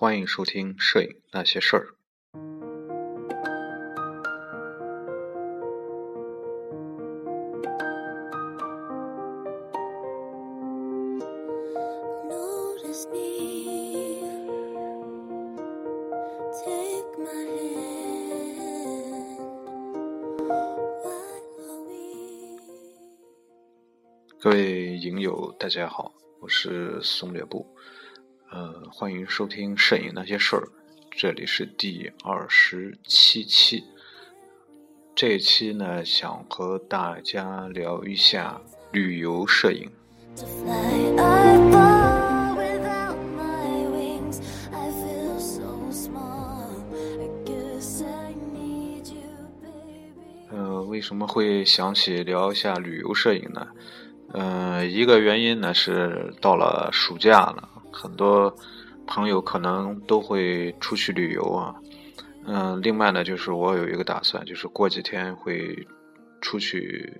欢迎收听《摄影那些事儿》。各位影友，大家好，我是松略布，呃，欢迎收听《摄影那些事儿》，这里是第二十七期。这一期呢，想和大家聊一下旅游摄影。呃，为什么会想起聊一下旅游摄影呢？呃，一个原因呢是到了暑假了，很多朋友可能都会出去旅游啊。嗯，另外呢就是我有一个打算，就是过几天会出去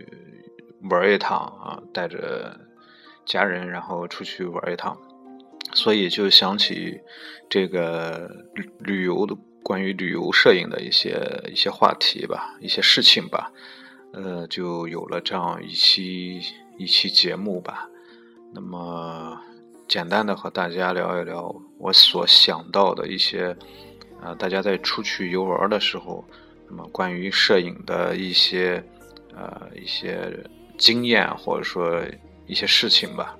玩一趟啊，带着家人然后出去玩一趟，所以就想起这个旅旅游的关于旅游摄影的一些一些话题吧，一些事情吧，呃，就有了这样一期。一期节目吧，那么简单的和大家聊一聊我所想到的一些，呃，大家在出去游玩的时候，那么关于摄影的一些，呃，一些经验或者说一些事情吧。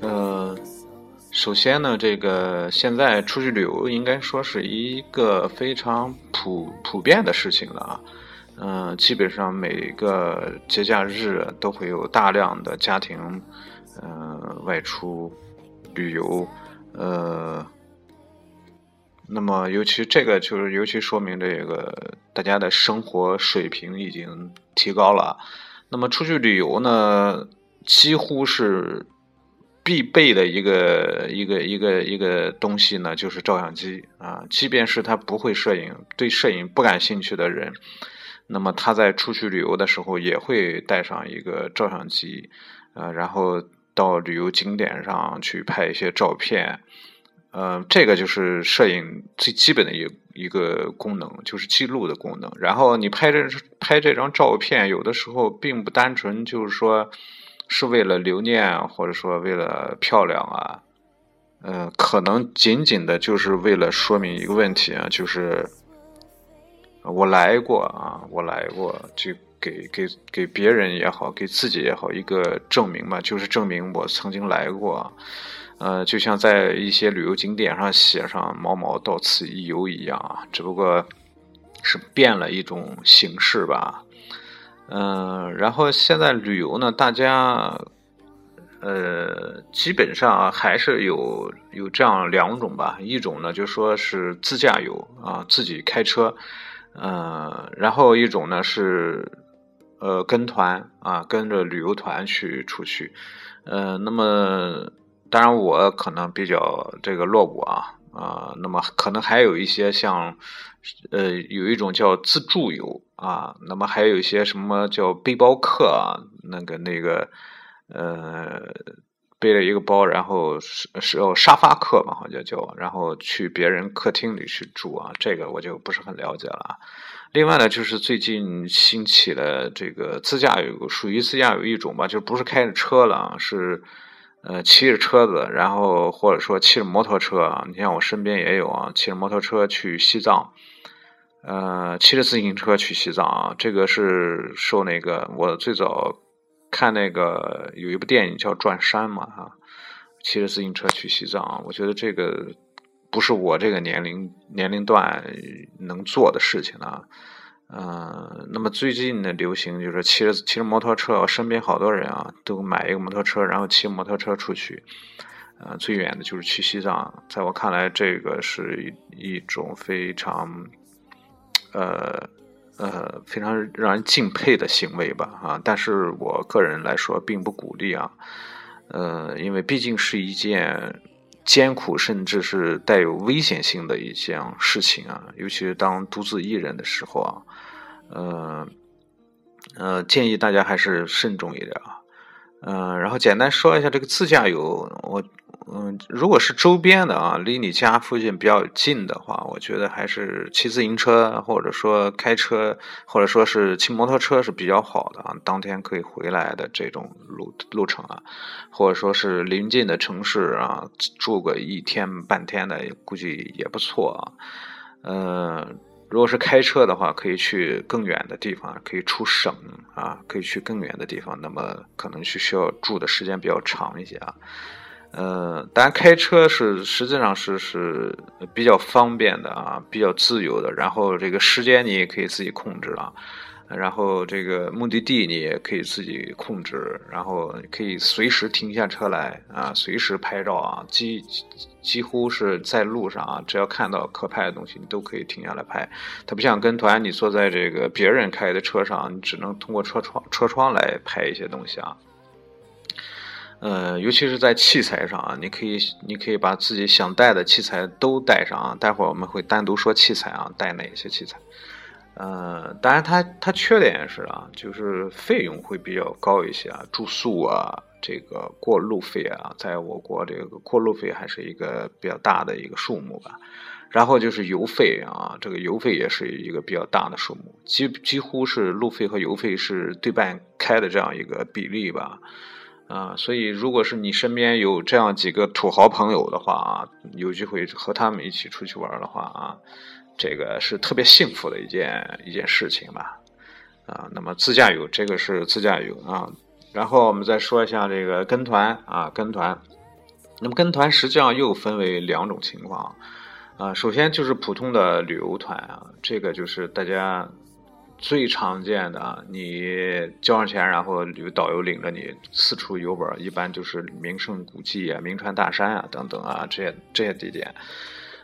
呃，首先呢，这个现在出去旅游应该说是一个非常。普普遍的事情了啊，嗯，基本上每个节假日都会有大量的家庭，嗯，外出旅游，呃，那么尤其这个就是尤其说明这个大家的生活水平已经提高了，那么出去旅游呢，几乎是。必备的一个一个一个一个东西呢，就是照相机啊。即便是他不会摄影，对摄影不感兴趣的人，那么他在出去旅游的时候也会带上一个照相机，呃，然后到旅游景点上去拍一些照片。呃，这个就是摄影最基本的一一个功能，就是记录的功能。然后你拍这拍这张照片，有的时候并不单纯，就是说。是为了留念，或者说为了漂亮啊，嗯，可能仅仅的就是为了说明一个问题啊，就是我来过啊，我来过，就给给给别人也好，给自己也好一个证明嘛，就是证明我曾经来过，呃，就像在一些旅游景点上写上“某某到此一游”一样啊，只不过是变了一种形式吧。嗯，然后现在旅游呢，大家，呃，基本上还是有有这样两种吧，一种呢就说是自驾游啊，自己开车，嗯，然后一种呢是，呃，跟团啊，跟着旅游团去出去，呃，那么当然我可能比较这个落伍啊。啊，那么可能还有一些像，呃，有一种叫自助游啊，那么还有一些什么叫背包客啊，那个那个，呃，背了一个包，然后是是哦沙发客嘛，好像叫，然后去别人客厅里去住啊，这个我就不是很了解了。另外呢，就是最近兴起的这个自驾游，属于自驾游一种吧，就不是开着车了，是。呃，骑着车子，然后或者说骑着摩托车，你像我身边也有啊，骑着摩托车去西藏，呃，骑着自行车去西藏啊，这个是受那个我最早看那个有一部电影叫《转山》嘛，哈，骑着自行车去西藏，我觉得这个不是我这个年龄年龄段能做的事情啊。嗯，那么最近的流行就是骑着骑着摩托车，我身边好多人啊，都买一个摩托车，然后骑摩托车出去。呃，最远的就是去西藏，在我看来，这个是一一种非常，呃呃，非常让人敬佩的行为吧，啊，但是我个人来说并不鼓励啊，呃，因为毕竟是一件。艰苦甚至是带有危险性的一项事情啊，尤其是当独自一人的时候啊，呃，呃，建议大家还是慎重一点啊。嗯，然后简单说一下这个自驾游，我。嗯，如果是周边的啊，离你家附近比较近的话，我觉得还是骑自行车，或者说开车，或者说是骑摩托车是比较好的啊。当天可以回来的这种路路程啊，或者说是临近的城市啊，住个一天半天的，估计也不错啊。嗯，如果是开车的话，可以去更远的地方，可以出省啊，可以去更远的地方，那么可能是需要住的时间比较长一些啊。呃，当然开车是实际上是是比较方便的啊，比较自由的。然后这个时间你也可以自己控制了，然后这个目的地你也可以自己控制，然后可以随时停下车来啊，随时拍照啊，几几乎是在路上啊，只要看到可拍的东西，你都可以停下来拍。它不像跟团，你坐在这个别人开的车上，你只能通过车窗车窗来拍一些东西啊。呃，尤其是在器材上啊，你可以，你可以把自己想带的器材都带上啊。待会儿我们会单独说器材啊，带哪些器材。呃，当然它它缺点是啊，就是费用会比较高一些啊，住宿啊，这个过路费啊，在我国这个过路费还是一个比较大的一个数目吧。然后就是油费啊，这个油费也是一个比较大的数目，几几乎是路费和油费是对半开的这样一个比例吧。啊，所以如果是你身边有这样几个土豪朋友的话啊，有机会和他们一起出去玩的话啊，这个是特别幸福的一件一件事情吧。啊，那么自驾游这个是自驾游啊，然后我们再说一下这个跟团啊，跟团。那么跟团实际上又分为两种情况啊，首先就是普通的旅游团啊，这个就是大家。最常见的啊，你交上钱，然后有导游领着你四处游玩，一般就是名胜古迹啊、名川大山啊等等啊这些这些地点。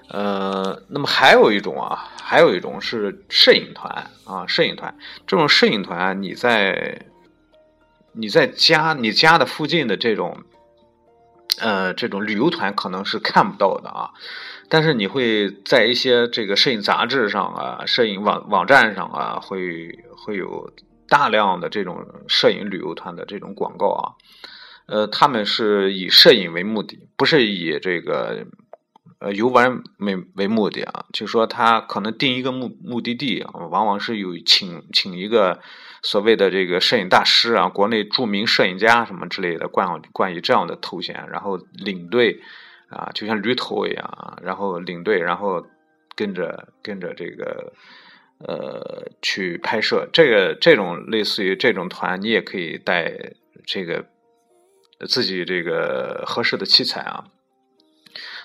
呃，那么还有一种啊，还有一种是摄影团啊，摄影团这种摄影团，你在你在家你家的附近的这种呃这种旅游团可能是看不到的啊。但是你会在一些这个摄影杂志上啊、摄影网网站上啊，会会有大量的这种摄影旅游团的这种广告啊，呃，他们是以摄影为目的，不是以这个呃游玩为为目的啊。就说他可能定一个目目的地，往往是有请请一个所谓的这个摄影大师啊，国内著名摄影家什么之类的冠冠以这样的头衔，然后领队。啊，就像驴头一样啊，然后领队，然后跟着跟着这个呃去拍摄。这个这种类似于这种团，你也可以带这个自己这个合适的器材啊。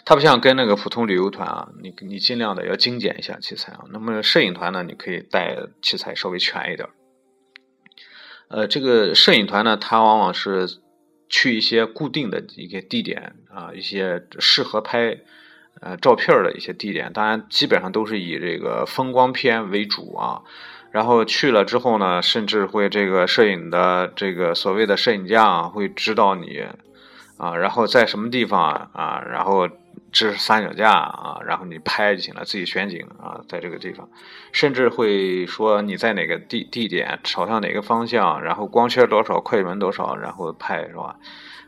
它不像跟那个普通旅游团啊，你你尽量的要精简一下器材啊。那么摄影团呢，你可以带器材稍微全一点。呃，这个摄影团呢，它往往是。去一些固定的一些地点啊，一些适合拍呃照片的一些地点，当然基本上都是以这个风光片为主啊。然后去了之后呢，甚至会这个摄影的这个所谓的摄影家啊，会指导你啊，然后在什么地方啊，然后。支三脚架啊，然后你拍就行了，自己选景啊，在这个地方，甚至会说你在哪个地地点朝向哪个方向，然后光圈多少，快门多少，然后拍是吧？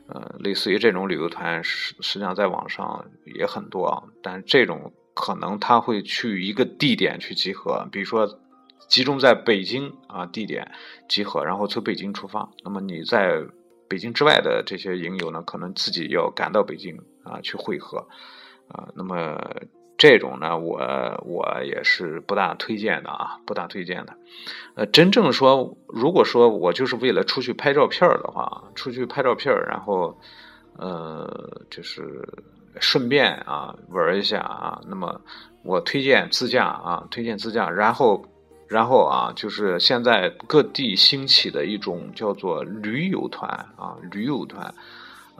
呃，类似于这种旅游团，实实际上在网上也很多啊。但这种可能他会去一个地点去集合，比如说集中在北京啊地点集合，然后从北京出发。那么你在北京之外的这些影友呢，可能自己要赶到北京啊去汇合。啊，那么这种呢，我我也是不大推荐的啊，不大推荐的。呃，真正说，如果说我就是为了出去拍照片的话，出去拍照片然后呃，就是顺便啊玩一下啊，那么我推荐自驾啊，推荐自驾。然后，然后啊，就是现在各地兴起的一种叫做旅游团啊，旅游团。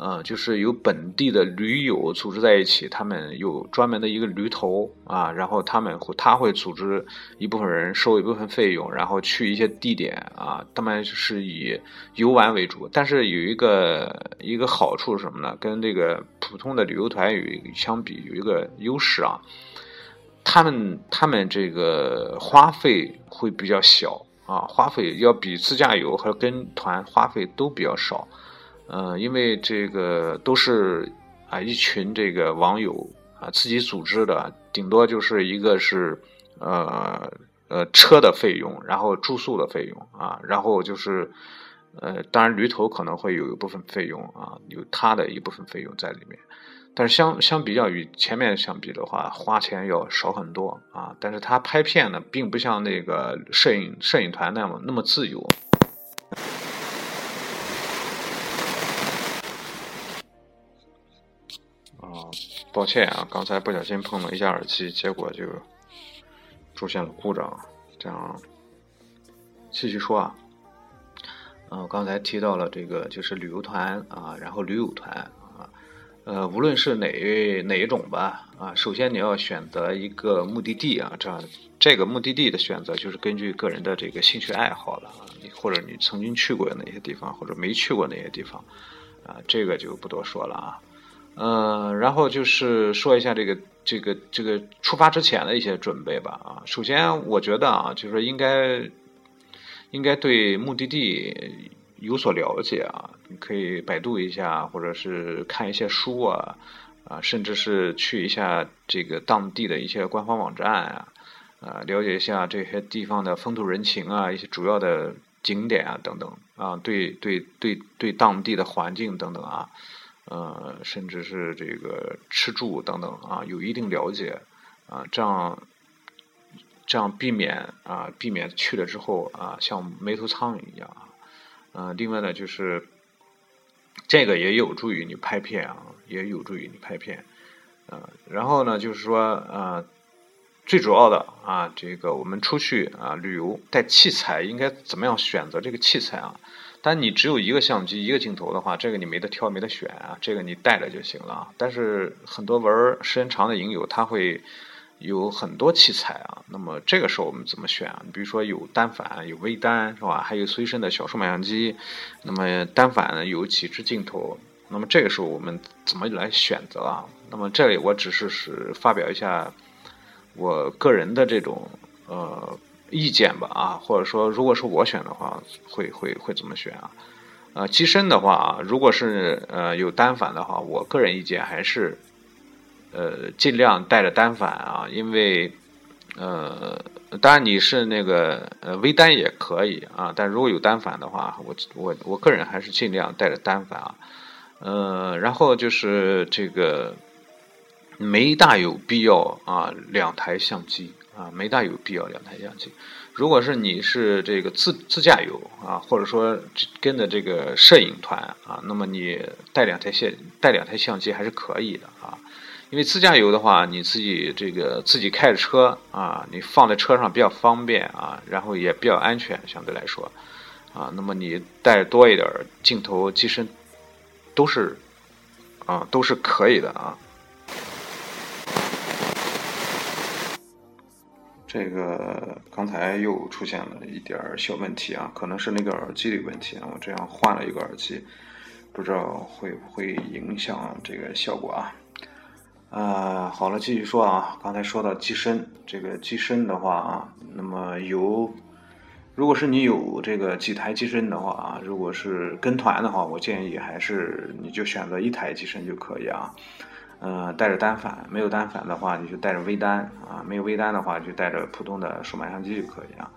嗯，就是由本地的驴友组织在一起，他们有专门的一个驴头啊，然后他们会他会组织一部分人收一部分费用，然后去一些地点啊，他们是以游玩为主。但是有一个一个好处是什么呢？跟这个普通的旅游团有相比有一个优势啊，他们他们这个花费会比较小啊，花费要比自驾游和跟团花费都比较少。呃，因为这个都是啊一群这个网友啊自己组织的，顶多就是一个是呃呃车的费用，然后住宿的费用啊，然后就是呃当然驴头可能会有一部分费用啊，有他的一部分费用在里面。但是相相比较于前面相比的话，花钱要少很多啊。但是他拍片呢，并不像那个摄影摄影团那么那么自由。啊，抱歉啊，刚才不小心碰了一下耳机，结果就出现了故障。这样继续说啊，嗯，刚才提到了这个就是旅游团啊，然后驴友团啊。呃，无论是哪哪一种吧，啊，首先你要选择一个目的地啊，这样这个目的地的选择就是根据个人的这个兴趣爱好了啊，你或者你曾经去过哪些地方，或者没去过哪些地方，啊，这个就不多说了啊，嗯，然后就是说一下这个这个这个出发之前的一些准备吧啊，首先我觉得啊，就是应该应该对目的地。有所了解啊，你可以百度一下，或者是看一些书啊，啊，甚至是去一下这个当地的一些官方网站啊，啊，了解一下这些地方的风土人情啊，一些主要的景点啊等等啊，对对对对当地的环境等等啊，呃，甚至是这个吃住等等啊，有一定了解啊，这样这样避免啊，避免去了之后啊，像没头苍蝇一样啊。嗯，另外呢，就是这个也有助于你拍片啊，也有助于你拍片。啊，然后呢，就是说，呃，最主要的啊，这个我们出去啊旅游带器材应该怎么样选择这个器材啊？但你只有一个相机一个镜头的话，这个你没得挑没得选啊，这个你带着就行了。但是很多玩时间长的影友他会。有很多器材啊，那么这个时候我们怎么选啊？比如说有单反，有微单，是吧？还有随身的小数码相机。那么单反呢有几支镜头？那么这个时候我们怎么来选择啊？那么这里我只是是发表一下我个人的这种呃意见吧啊，或者说如果是我选的话，会会会怎么选啊？呃，机身的话，如果是呃有单反的话，我个人意见还是。呃，尽量带着单反啊，因为，呃，当然你是那个呃微单也可以啊，但如果有单反的话，我我我个人还是尽量带着单反啊，呃，然后就是这个没大有必要啊两台相机啊，没大有必要两台相机。如果是你是这个自自驾游啊，或者说跟着这个摄影团啊，那么你带两台相带两台相机还是可以的啊。因为自驾游的话，你自己这个自己开着车啊，你放在车上比较方便啊，然后也比较安全，相对来说，啊，那么你带多一点镜头机身，都是啊，都是可以的啊。这个刚才又出现了一点小问题啊，可能是那个耳机的问题啊，我这样换了一个耳机，不知道会不会影响这个效果啊。啊，好了，继续说啊。刚才说到机身，这个机身的话啊，那么有，如果是你有这个几台机身的话啊，如果是跟团的话，我建议还是你就选择一台机身就可以啊。呃，带着单反，没有单反的话，你就带着微单啊，没有微单的话，就带着普通的数码相机就可以啊。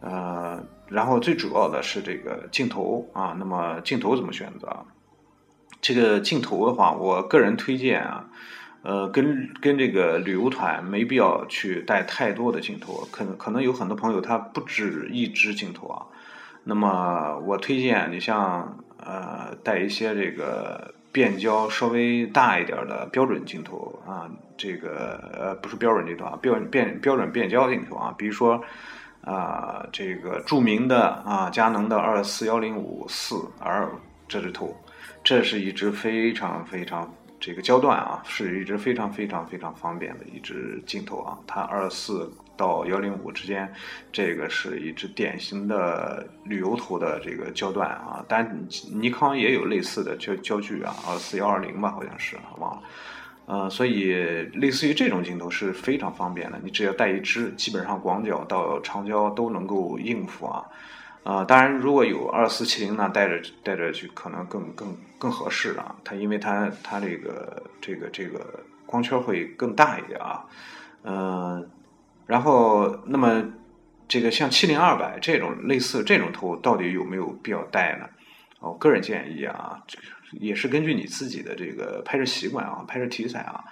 呃，然后最主要的是这个镜头啊，那么镜头怎么选择？这个镜头的话，我个人推荐啊。呃，跟跟这个旅游团没必要去带太多的镜头，可能可能有很多朋友他不止一支镜头啊。那么我推荐你像呃带一些这个变焦稍微大一点的标准镜头啊，这个呃不是标准镜头啊，标变标准变焦镜头啊，比如说啊这个著名的啊佳能的二四幺零五四 R 这支头，这是一支非常非常。这个焦段啊，是一支非常非常非常方便的一支镜头啊，它二四到幺零五之间，这个是一支典型的旅游头的这个焦段啊。但尼康也有类似的焦焦距啊，二四幺二零吧，好像是忘了。呃，所以类似于这种镜头是非常方便的，你只要带一支，基本上广角到长焦都能够应付啊。啊，当然如果有二四七零呢，带着带着去可能更更更合适啊。它因为它它这个这个这个光圈会更大一点啊。嗯，然后那么这个像七零二百这种类似这种头，到底有没有必要带呢？我个人建议啊，也是根据你自己的这个拍摄习惯啊，拍摄题材啊，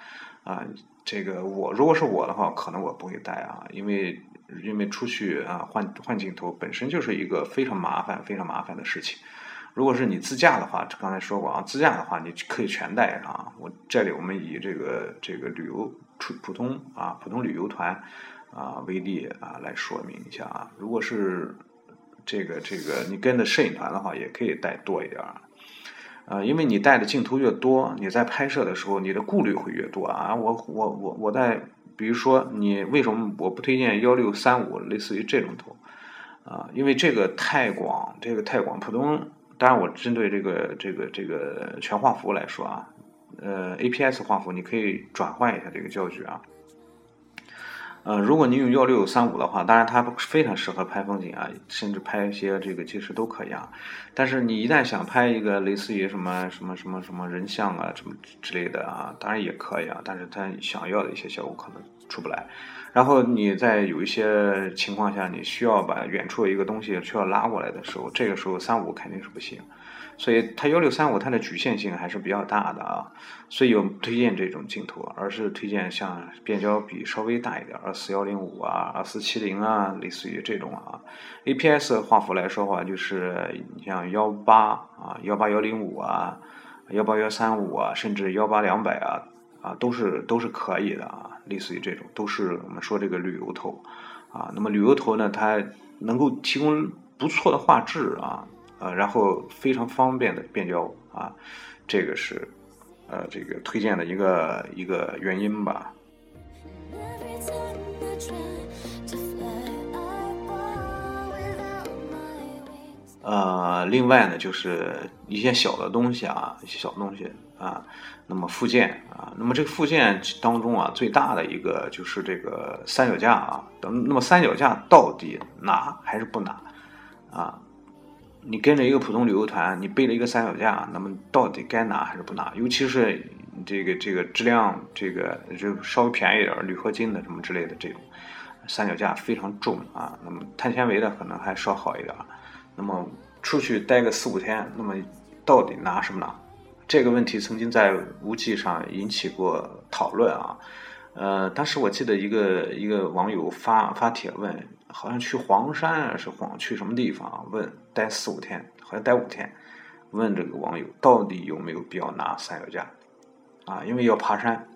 啊，这个我如果是我的话，可能我不会带啊，因为因为出去啊换换镜头本身就是一个非常麻烦、非常麻烦的事情。如果是你自驾的话，刚才说过啊，自驾的话你可以全带上。我这里我们以这个这个旅游出普通啊普通旅游团啊为例啊来说明一下啊，如果是。这个这个，你跟着摄影团的话，也可以带多一点儿，啊，因为你带的镜头越多，你在拍摄的时候，你的顾虑会越多啊。我我我我在，比如说，你为什么我不推荐幺六三五，类似于这种头，啊，因为这个太广，这个太广。普通，当然我针对这个这个这个全画幅来说啊，呃，APS 画幅你可以转换一下这个焦距啊。呃，如果你用幺六三五的话，当然它非常适合拍风景啊，甚至拍一些这个纪实都可以啊。但是你一旦想拍一个类似于什么什么什么什么人像啊，什么之类的啊，当然也可以啊。但是它想要的一些效果可能出不来。然后你在有一些情况下，你需要把远处一个东西需要拉过来的时候，这个时候三五肯定是不行。所以它幺六三五它的局限性还是比较大的啊，所以有推荐这种镜头，而是推荐像变焦比稍微大一点，二四幺零五啊，二四七零啊，类似于这种啊。APS 画幅来说话，就是你像幺八啊，幺八幺零五啊，幺八幺三五啊，甚至幺八两百啊，啊都是都是可以的啊，类似于这种都是我们说这个旅游头啊。那么旅游头呢，它能够提供不错的画质啊。呃，然后非常方便的变焦啊，这个是呃这个推荐的一个一个原因吧。呃，另外呢，就是一些小的东西啊，一些小东西啊，那么附件啊，那么这个附件当中啊，最大的一个就是这个三脚架啊，等那么三脚架到底拿还是不拿啊？你跟着一个普通旅游团，你背了一个三脚架，那么到底该拿还是不拿？尤其是这个这个质量，这个就稍微便宜点铝合金的什么之类的这种三脚架非常重啊。那么碳纤维的可能还稍好一点。那么出去待个四五天，那么到底拿什么拿？这个问题曾经在无忌上引起过讨论啊。呃，当时我记得一个一个网友发发帖问。好像去黄山是黄去什么地方？问待四五天，好像待五天。问这个网友到底有没有必要拿三脚架？啊，因为要爬山，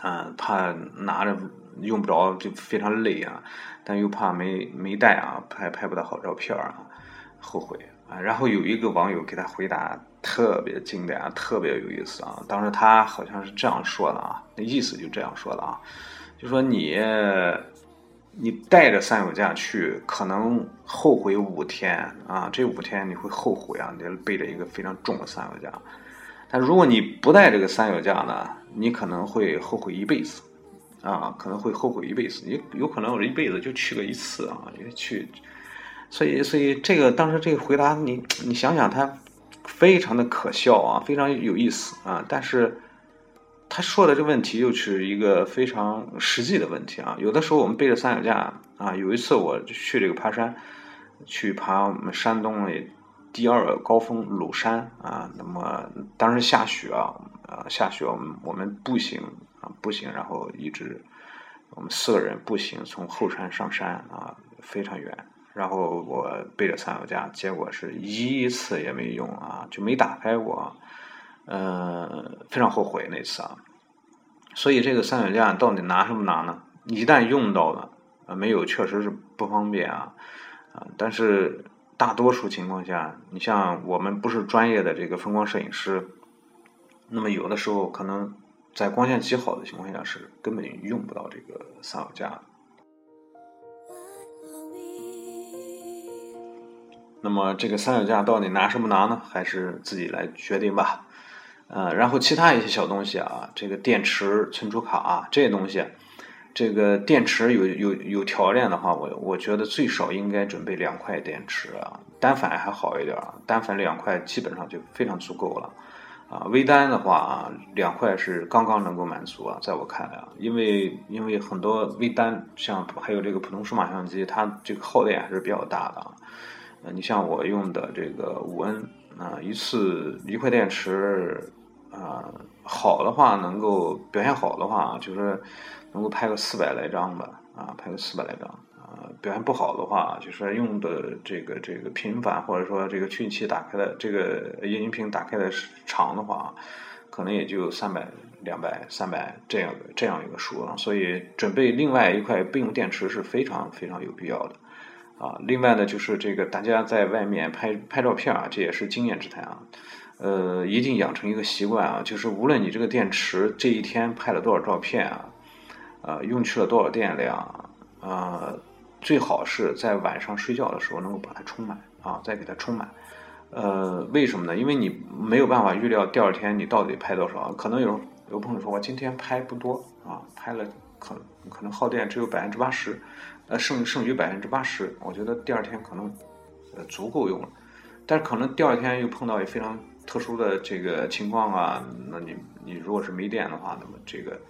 啊，怕拿着用不着就非常累啊，但又怕没没带啊，拍拍不到好照片啊，后悔啊。然后有一个网友给他回答特别经典啊，特别有意思啊。当时他好像是这样说的啊，那意思就这样说的啊，就说你。你带着三脚架去，可能后悔五天啊！这五天你会后悔啊！你背着一个非常重的三脚架，但如果你不带这个三脚架呢，你可能会后悔一辈子啊！可能会后悔一辈子，你有可能我这一辈子就去个一次啊！也去，所以所以这个当时这个回答，你你想想，他非常的可笑啊，非常有意思啊，但是。他说的这问题又是一个非常实际的问题啊！有的时候我们背着三脚架啊，有一次我去这个爬山，去爬我们山东的第二高峰鲁山啊，那么当时下雪啊，啊下雪，我们我们步行啊步行，然后一直我们四个人步行从后山上山啊，非常远，然后我背着三脚架，结果是一次也没用啊，就没打开过。呃，非常后悔那次啊，所以这个三脚架到底拿什么拿呢？一旦用到了，啊，没有确实是不方便啊，啊，但是大多数情况下，你像我们不是专业的这个风光摄影师，那么有的时候可能在光线极好的情况下是根本用不到这个三脚架。那么这个三脚架到底拿什么拿呢？还是自己来决定吧。呃，然后其他一些小东西啊，这个电池、存储卡这些东西，这个电池有有有条件的话，我我觉得最少应该准备两块电池啊，单反还好一点，单反两块基本上就非常足够了。啊，微单的话，两块是刚刚能够满足啊，在我看来啊，因为因为很多微单，像还有这个普通数码相机，它这个耗电还是比较大的啊。呃，你像我用的这个五 N 啊，一次一块电池啊，好的话能够表现好的话，就是能够拍个四百来张吧，啊，拍个四百来张。呃，表现不好的话，就是用的这个这个频繁，或者说这个取景器打开的这个液晶屏打开的长的话，可能也就三百、两百、三百这样的这样一个数量。所以准备另外一块备用电池是非常非常有必要的。啊，另外呢，就是这个大家在外面拍拍照片啊，这也是经验之谈啊。呃，一定养成一个习惯啊，就是无论你这个电池这一天拍了多少照片啊，呃，用去了多少电量啊。最好是在晚上睡觉的时候能够把它充满啊，再给它充满。呃，为什么呢？因为你没有办法预料第二天你到底拍多少。可能有有朋友说我今天拍不多啊，拍了可可能耗电只有百分之八十，呃，剩剩余百分之八十，我觉得第二天可能呃足够用了。但是可能第二天又碰到非常特殊的这个情况啊，那你你如果是没电的话，那么这个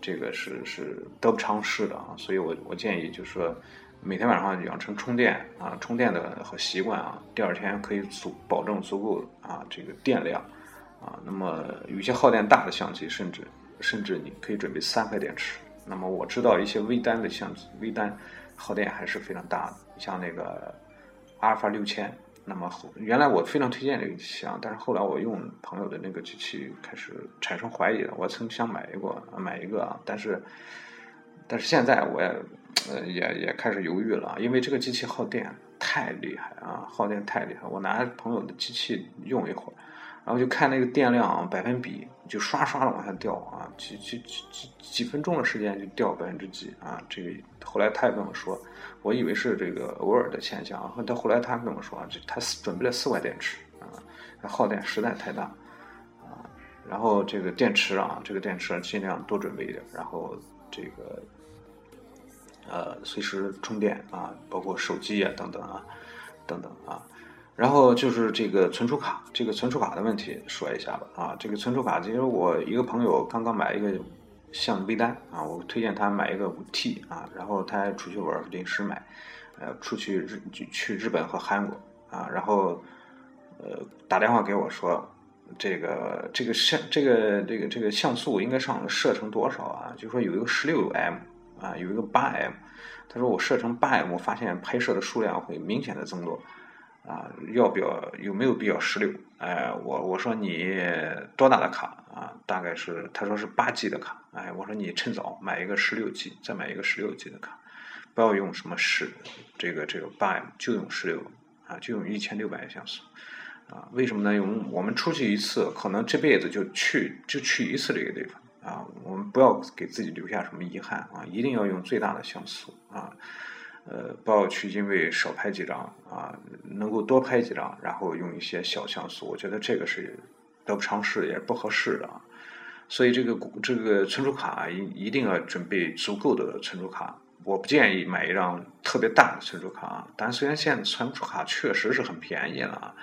这个是是得不偿失的啊。所以我我建议就是说。每天晚上养成充电啊，充电的和习惯啊，第二天可以足保证足够啊这个电量啊。那么有些耗电大的相机，甚至甚至你可以准备三块电池。那么我知道一些微单的相机，微单耗电还是非常大的，像那个阿尔法六千。那么原来我非常推荐这个机器啊，但是后来我用朋友的那个机器开始产生怀疑了。我曾想买一个买一个啊，但是但是现在我也。呃，也也开始犹豫了，因为这个机器耗电太厉害啊，耗电太厉害。我拿朋友的机器用一会儿，然后就看那个电量百分比，就刷刷的往下掉啊，几几几几几分钟的时间就掉百分之几啊。这个后来他也跟我说，我以为是这个偶尔的现象，但后来他跟我说，这他准备了四块电池啊，耗电实在太大啊。然后这个电池啊，这个电池尽量多准备一点，然后这个。呃，随时充电啊，包括手机啊，等等啊，等等啊，然后就是这个存储卡，这个存储卡的问题说一下吧啊，这个存储卡，其实我一个朋友刚刚买一个像微单啊，我推荐他买一个五 T 啊，然后他出去玩临时买，呃，出去日去日本和韩国啊，然后呃打电话给我说，这个这个像这个这个这个像素应该上设成多少啊？就说有一个十六 M。啊，有一个八 M，他说我设成八 M，我发现拍摄的数量会明显的增多，啊，要不要有没有必要十六？哎，我我说你多大的卡啊？大概是他说是八 G 的卡，哎，我说你趁早买一个十六 G，再买一个十六 G 的卡，不要用什么十这个这个八 M，就用十六啊，就用一千六百像素，啊，为什么呢？用我们出去一次，可能这辈子就去就去一次这个地方。啊，我们不要给自己留下什么遗憾啊！一定要用最大的像素啊，呃，不要去因为少拍几张啊，能够多拍几张，然后用一些小像素，我觉得这个是得不偿失，也不合适的啊。所以这个这个存储卡一一定要准备足够的存储卡，我不建议买一张特别大的存储卡啊，但虽然现在存储卡确实是很便宜了。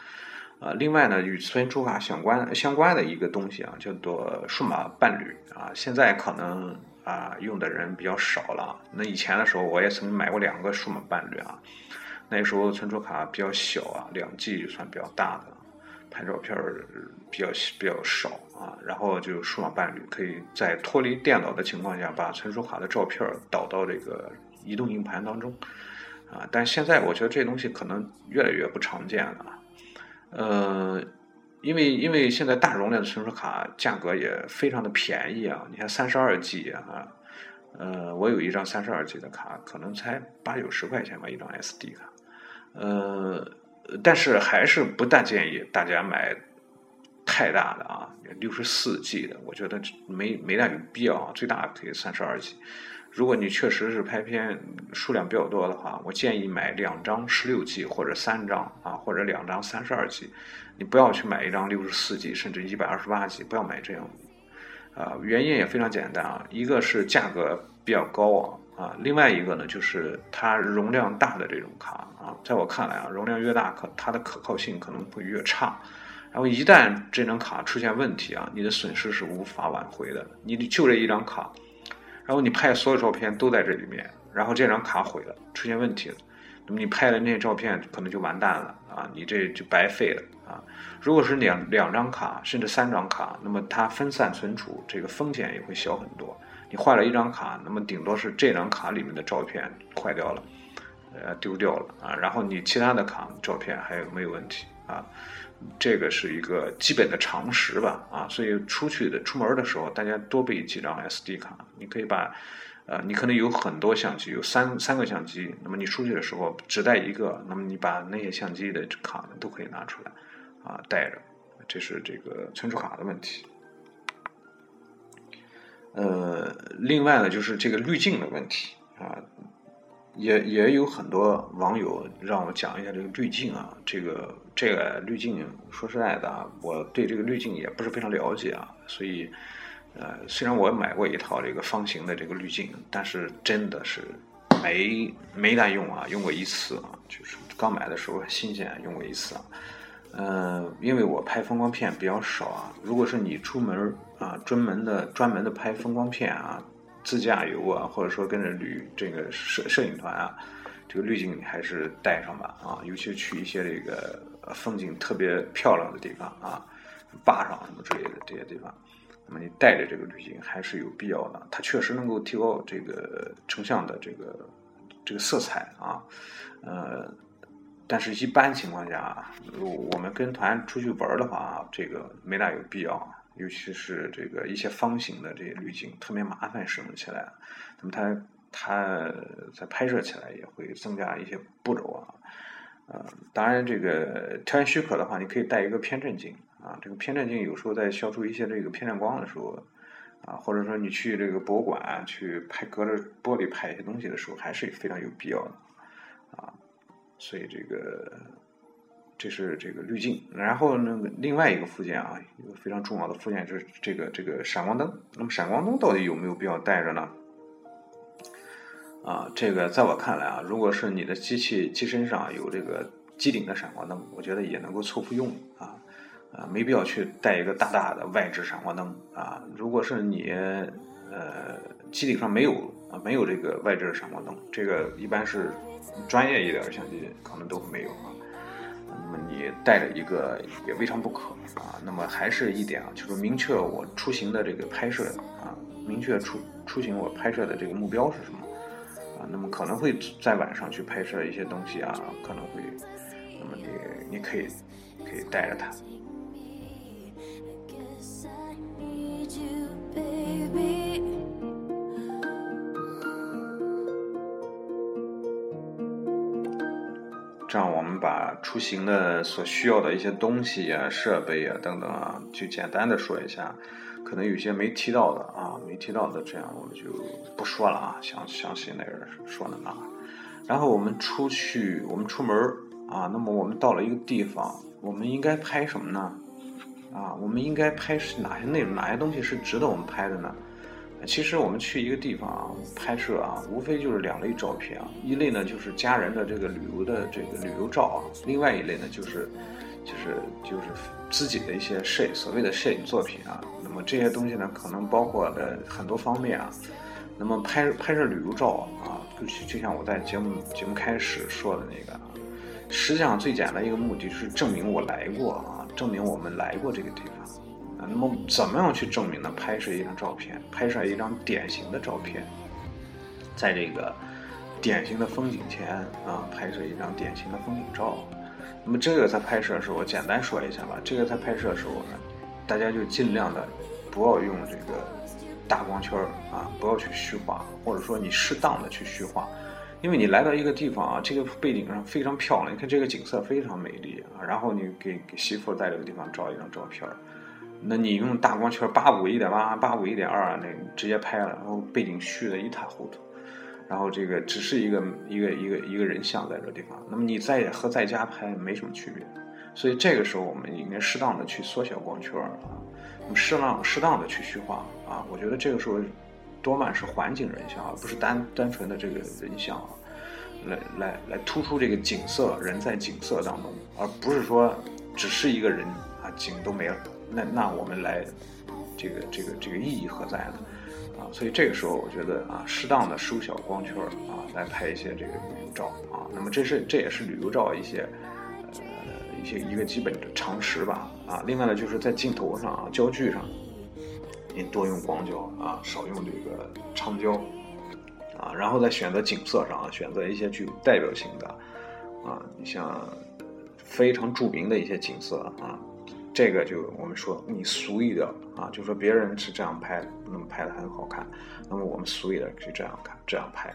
呃，另外呢，与存储卡相关相关的一个东西啊，叫做数码伴侣啊。现在可能啊用的人比较少了。那以前的时候，我也曾买过两个数码伴侣啊。那时候存储卡比较小啊，两 G 就算比较大的，拍照片比较比较少啊。然后就数码伴侣可以在脱离电脑的情况下，把存储卡的照片导到这个移动硬盘当中啊。但现在我觉得这东西可能越来越不常见了。呃，因为因为现在大容量的存储卡价格也非常的便宜啊，你看三十二 G 啊，呃，我有一张三十二 G 的卡，可能才八九十块钱吧一张 SD 卡，呃，但是还是不大建议大家买太大的啊，六十四 G 的，我觉得没没大有必要，最大可以三十二 G。如果你确实是拍片数量比较多的话，我建议买两张十六 G 或者三张啊，或者两张三十二 G，你不要去买一张六十四 G 甚至一百二十八 G，不要买这样啊，原因也非常简单啊，一个是价格比较高啊。啊，另外一个呢，就是它容量大的这种卡啊，在我看来啊，容量越大，可它的可靠性可能会越差。然后一旦这张卡出现问题啊，你的损失是无法挽回的。你就这一张卡，然后你拍所有照片都在这里面，然后这张卡毁了，出现问题了，那么你拍的那些照片可能就完蛋了啊，你这就白费了啊。如果是两两张卡甚至三张卡，那么它分散存储，这个风险也会小很多。你坏了一张卡，那么顶多是这张卡里面的照片坏掉了，呃，丢掉了啊。然后你其他的卡照片还有没有问题啊？这个是一个基本的常识吧啊。所以出去的出门的时候，大家多备几张 SD 卡。你可以把，呃，你可能有很多相机，有三三个相机，那么你出去的时候只带一个，那么你把那些相机的卡都可以拿出来啊带着。这是这个存储卡的问题。呃，另外呢，就是这个滤镜的问题啊，也也有很多网友让我讲一下这个滤镜啊，这个这个滤镜，说实在的啊，我对这个滤镜也不是非常了解啊，所以呃，虽然我买过一套这个方形的这个滤镜，但是真的是没没大用啊，用过一次啊，就是刚买的时候新鲜，用过一次啊。嗯，因为我拍风光片比较少啊。如果是你出门啊，专门的专门的拍风光片啊，自驾游啊，或者说跟着旅这个摄摄影团啊，这个滤镜你还是带上吧啊。尤其去一些这个风景特别漂亮的地方啊，坝上什么之类的这些地方，那么你带着这个滤镜还是有必要的。它确实能够提高这个成像的这个这个色彩啊，呃。但是，一般情况下，我们跟团出去玩的话，这个没大有必要。尤其是这个一些方形的这些滤镜，特别麻烦使用起来。那么它它在拍摄起来也会增加一些步骤啊。呃，当然，这个条件许可的话，你可以带一个偏振镜啊。这个偏振镜有时候在消除一些这个偏振光的时候啊，或者说你去这个博物馆去拍隔着玻璃拍一些东西的时候，还是非常有必要的啊。所以这个，这是这个滤镜，然后那个另外一个附件啊，一个非常重要的附件就是这个这个闪光灯。那么闪光灯到底有没有必要带着呢？啊，这个在我看来啊，如果是你的机器机身上有这个机顶的闪光灯，我觉得也能够凑合用啊，啊，没必要去带一个大大的外置闪光灯啊。如果是你呃机顶上没有啊没有这个外置闪光灯，这个一般是。专业一点的相机可能都没有啊，你带着一个也未尝不可啊。那么还是一点啊，就是明确我出行的这个拍摄啊，明确出出行我拍摄的这个目标是什么啊。那么可能会在晚上去拍摄一些东西啊，可能会，那么你你可以可以带着它。让我们把出行的所需要的一些东西啊、设备啊等等啊，就简单的说一下，可能有些没提到的啊，没提到的，这样我们就不说了啊，详详细那个说的那。然后我们出去，我们出门啊，那么我们到了一个地方，我们应该拍什么呢？啊，我们应该拍是哪些内容，哪些东西是值得我们拍的呢？其实我们去一个地方啊，拍摄啊，无非就是两类照片啊，一类呢就是家人的这个旅游的这个旅游照啊，另外一类呢就是，就是就是自己的一些摄所谓的摄影作品啊。那么这些东西呢，可能包括的很多方面啊。那么拍拍摄旅游照啊，就就像我在节目节目开始说的那个，实际上最简单一个目的就是证明我来过啊，证明我们来过这个地方。那么怎么样去证明呢？拍摄一张照片，拍摄一张典型的照片，在这个典型的风景前啊，拍摄一张典型的风景照。那么这个在拍摄的时候，我简单说一下吧。这个在拍摄的时候呢，大家就尽量的不要用这个大光圈啊，不要去虚化，或者说你适当的去虚化，因为你来到一个地方啊，这个背景上非常漂亮，你看这个景色非常美丽啊，然后你给给媳妇在这个地方照一张照片。那你用大光圈八五一点八八五一点二那直接拍了，然后背景虚的一塌糊涂，然后这个只是一个一个一个一个人像在这地方，那么你在和在家拍没什么区别，所以这个时候我们应该适当的去缩小光圈啊，那么适当适当的去虚化啊，我觉得这个时候多半是环境人像，而不是单单纯的这个人像啊，来来来突出这个景色，人在景色当中，而不是说只是一个人啊，景都没了，那那我们来这个这个这个意义何在呢？啊，所以这个时候我觉得啊，适当的收小光圈啊，来拍一些这个旅游照啊。那么这是这也是旅游照一些呃一些一个基本的常识吧啊。另外呢，就是在镜头上啊，焦距上，你多用广角啊，少用这个长焦啊。然后在选择景色上啊，选择一些具有代表性的啊，你像非常著名的一些景色啊。这个就我们说你俗一点啊，就说别人是这样拍，那么拍的很好看，那么我们俗一点就这样看，这样拍，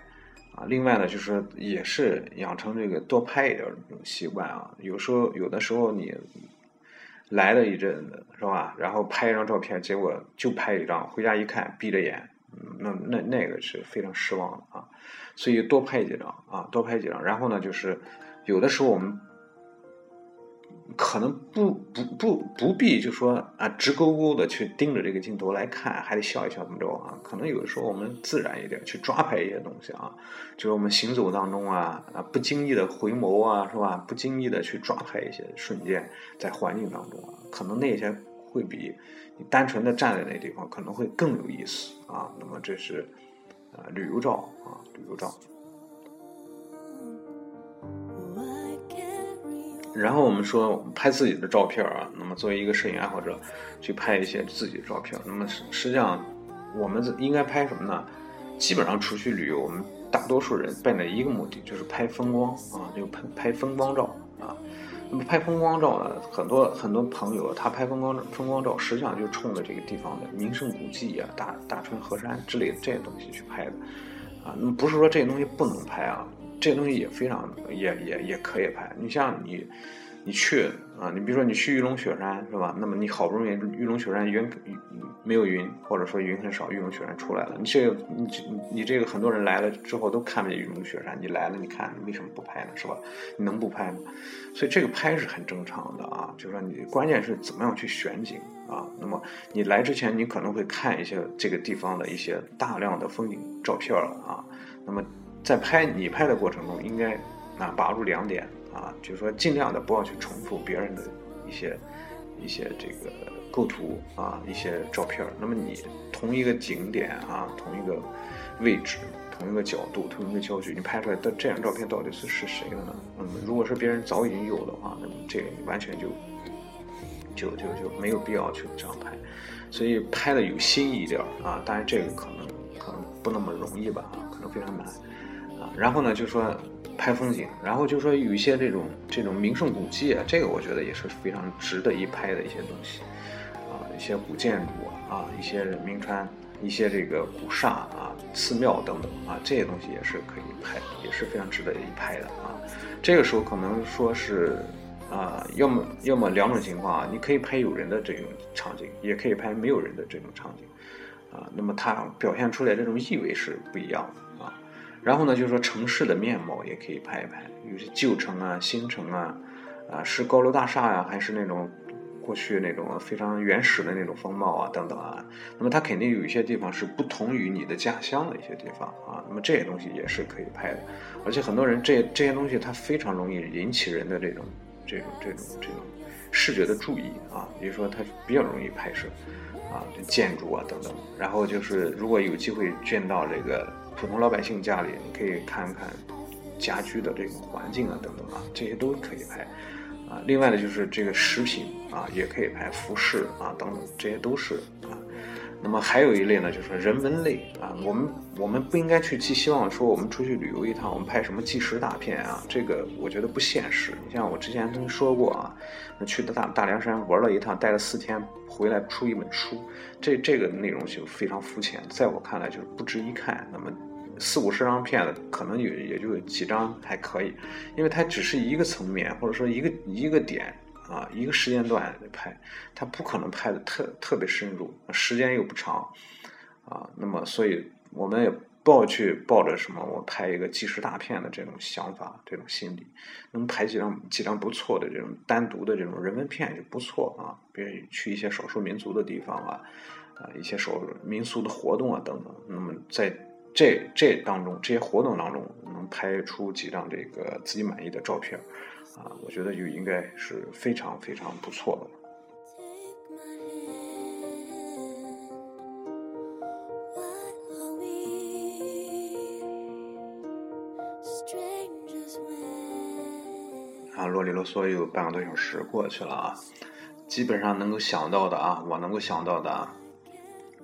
啊，另外呢就是也是养成这个多拍一点这种习惯啊，有时候有的时候你来了一阵子是吧，然后拍一张照片，结果就拍一张，回家一看闭着眼，那那那个是非常失望的啊，所以多拍几张啊，多拍几张，然后呢就是有的时候我们。可能不不不不必就说啊直勾勾的去盯着这个镜头来看，还得笑一笑怎么着啊？可能有的时候我们自然一点去抓拍一些东西啊，就是我们行走当中啊啊不经意的回眸啊是吧？不经意的去抓拍一些瞬间，在环境当中啊，可能那些会比你单纯的站在那地方可能会更有意思啊。那么这是啊旅游照啊旅游照。然后我们说拍自己的照片啊，那么作为一个摄影爱好者，去拍一些自己的照片。那么实实际上，我们应该拍什么呢？基本上出去旅游，我们大多数人奔着一个目的，就是拍风光啊，就拍拍风光照啊。那么拍风光照呢，很多很多朋友他拍风光风光照，实际上就冲着这个地方的名胜古迹啊、大大川河山之类的这些东西去拍的啊。那么不是说这些东西不能拍啊。这东西也非常也也也可以拍。你像你，你去啊，你比如说你去玉龙雪山是吧？那么你好不容易玉龙雪山云没有云，或者说云很少，玉龙雪山出来了。你这个你你这个很多人来了之后都看不见玉龙雪山，你来了你看为什么不拍呢？是吧？你能不拍吗？所以这个拍是很正常的啊。就是说你关键是怎么样去选景啊。那么你来之前你可能会看一些这个地方的一些大量的风景照片啊。那么。在拍你拍的过程中，应该啊把住两点啊，就是说尽量的不要去重复别人的一些一些这个构图啊，一些照片。那么你同一个景点啊，同一个位置，同一个角度，同一个焦距，你拍出来的这张照片到底是是谁的呢？那么如果是别人早已经有的话，那么这个你完全就就就就没有必要去这样拍。所以拍的有新意一点啊，当然这个可能可能不那么容易吧，可能非常难。然后呢，就说拍风景，然后就说有一些这种这种名胜古迹啊，这个我觉得也是非常值得一拍的一些东西，啊，一些古建筑啊，一些名川，一些这个古刹啊、寺庙等等啊，这些东西也是可以拍，也是非常值得一拍的啊。这个时候可能说是啊，要么要么两种情况啊，你可以拍有人的这种场景，也可以拍没有人的这种场景，啊，那么它表现出来这种意味是不一样的。然后呢，就是说城市的面貌也可以拍一拍，有些旧城啊、新城啊，啊是高楼大厦呀，还是那种过去那种非常原始的那种风貌啊等等啊。那么它肯定有一些地方是不同于你的家乡的一些地方啊。那么这些东西也是可以拍的，而且很多人这这些东西它非常容易引起人的这种这种这种这种视觉的注意啊，比如说它比较容易拍摄啊，建筑啊等等。然后就是如果有机会见到这个。普通老百姓家里，你可以看看家居的这种环境啊，等等啊，这些都可以拍啊。另外呢，就是这个食品啊，也可以拍服饰啊，等等，这些都是啊。那么还有一类呢，就是人文类啊。我们我们不应该去寄希望说我们出去旅游一趟，我们拍什么纪实大片啊，这个我觉得不现实。你像我之前曾说过啊，那去的大大凉山玩了一趟，待了四天，回来出一本书，这这个内容就非常肤浅，在我看来就是不值一看。那么。四五十张片子，可能有也就几张还可以，因为它只是一个层面，或者说一个一个点啊，一个时间段拍，它不可能拍的特特别深入，时间又不长啊。那么，所以我们也不要去抱着什么我拍一个纪实大片的这种想法、这种心理，能拍几张几张不错的这种单独的这种人文片就不错啊。比如去一些少数民族的地方啊，啊一些少数民俗的活动啊等等。那么在这这当中，这些活动当中能拍出几张这个自己满意的照片，啊，我觉得就应该是非常非常不错的。啊，啰里啰嗦有半个多小时过去了啊，基本上能够想到的啊，我能够想到的，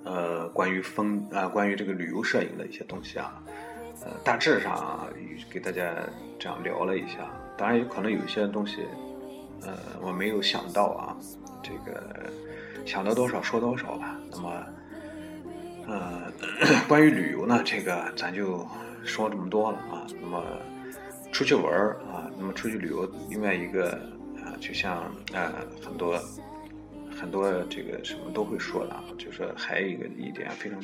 呃，关于风啊，关于这个旅游摄影的一些东西啊，呃，大致上啊，给大家这样聊了一下。当然，有可能有一些东西，呃，我没有想到啊，这个想到多少说多少吧。那么，呃，关于旅游呢，这个咱就说这么多了啊。那么。出去玩啊，那么出去旅游，另外一个啊，就像啊很多很多这个什么都会说的啊，就是还有一个一点非常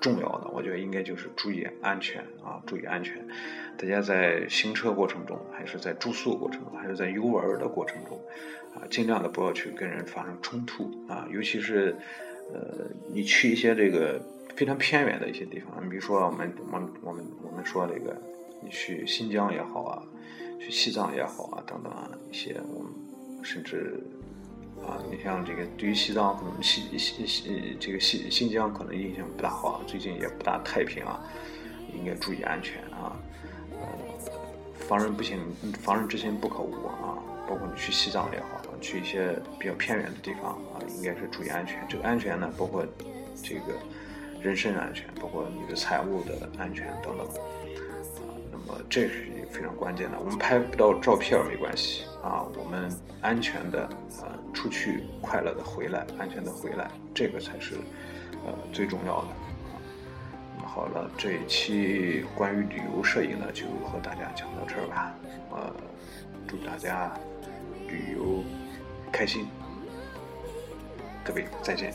重要的，我觉得应该就是注意安全啊，注意安全。大家在行车过程中，还是在住宿过程中，还是在游玩的过程中，啊，尽量的不要去跟人发生冲突啊，尤其是呃，你去一些这个非常偏远的一些地方，比如说我们我们我们我们说这个。你去新疆也好啊，去西藏也好啊，等等啊，一些我们甚至啊，你像这个对于西藏可能西西西这个新新疆可能印象不大好，最近也不大太平啊，应该注意安全啊。呃，防人不行，防人之心不可无啊。包括你去西藏也好，去一些比较偏远的地方啊，应该是注意安全。这个安全呢，包括这个人身安全，包括你的财物的安全等等。那么，这是一个非常关键的。我们拍不到照片没关系啊，我们安全的呃出去，快乐的回来，安全的回来，这个才是呃最重要的。好了，这一期关于旅游摄影呢，就和大家讲到这儿吧。呃，祝大家旅游开心，各位再见。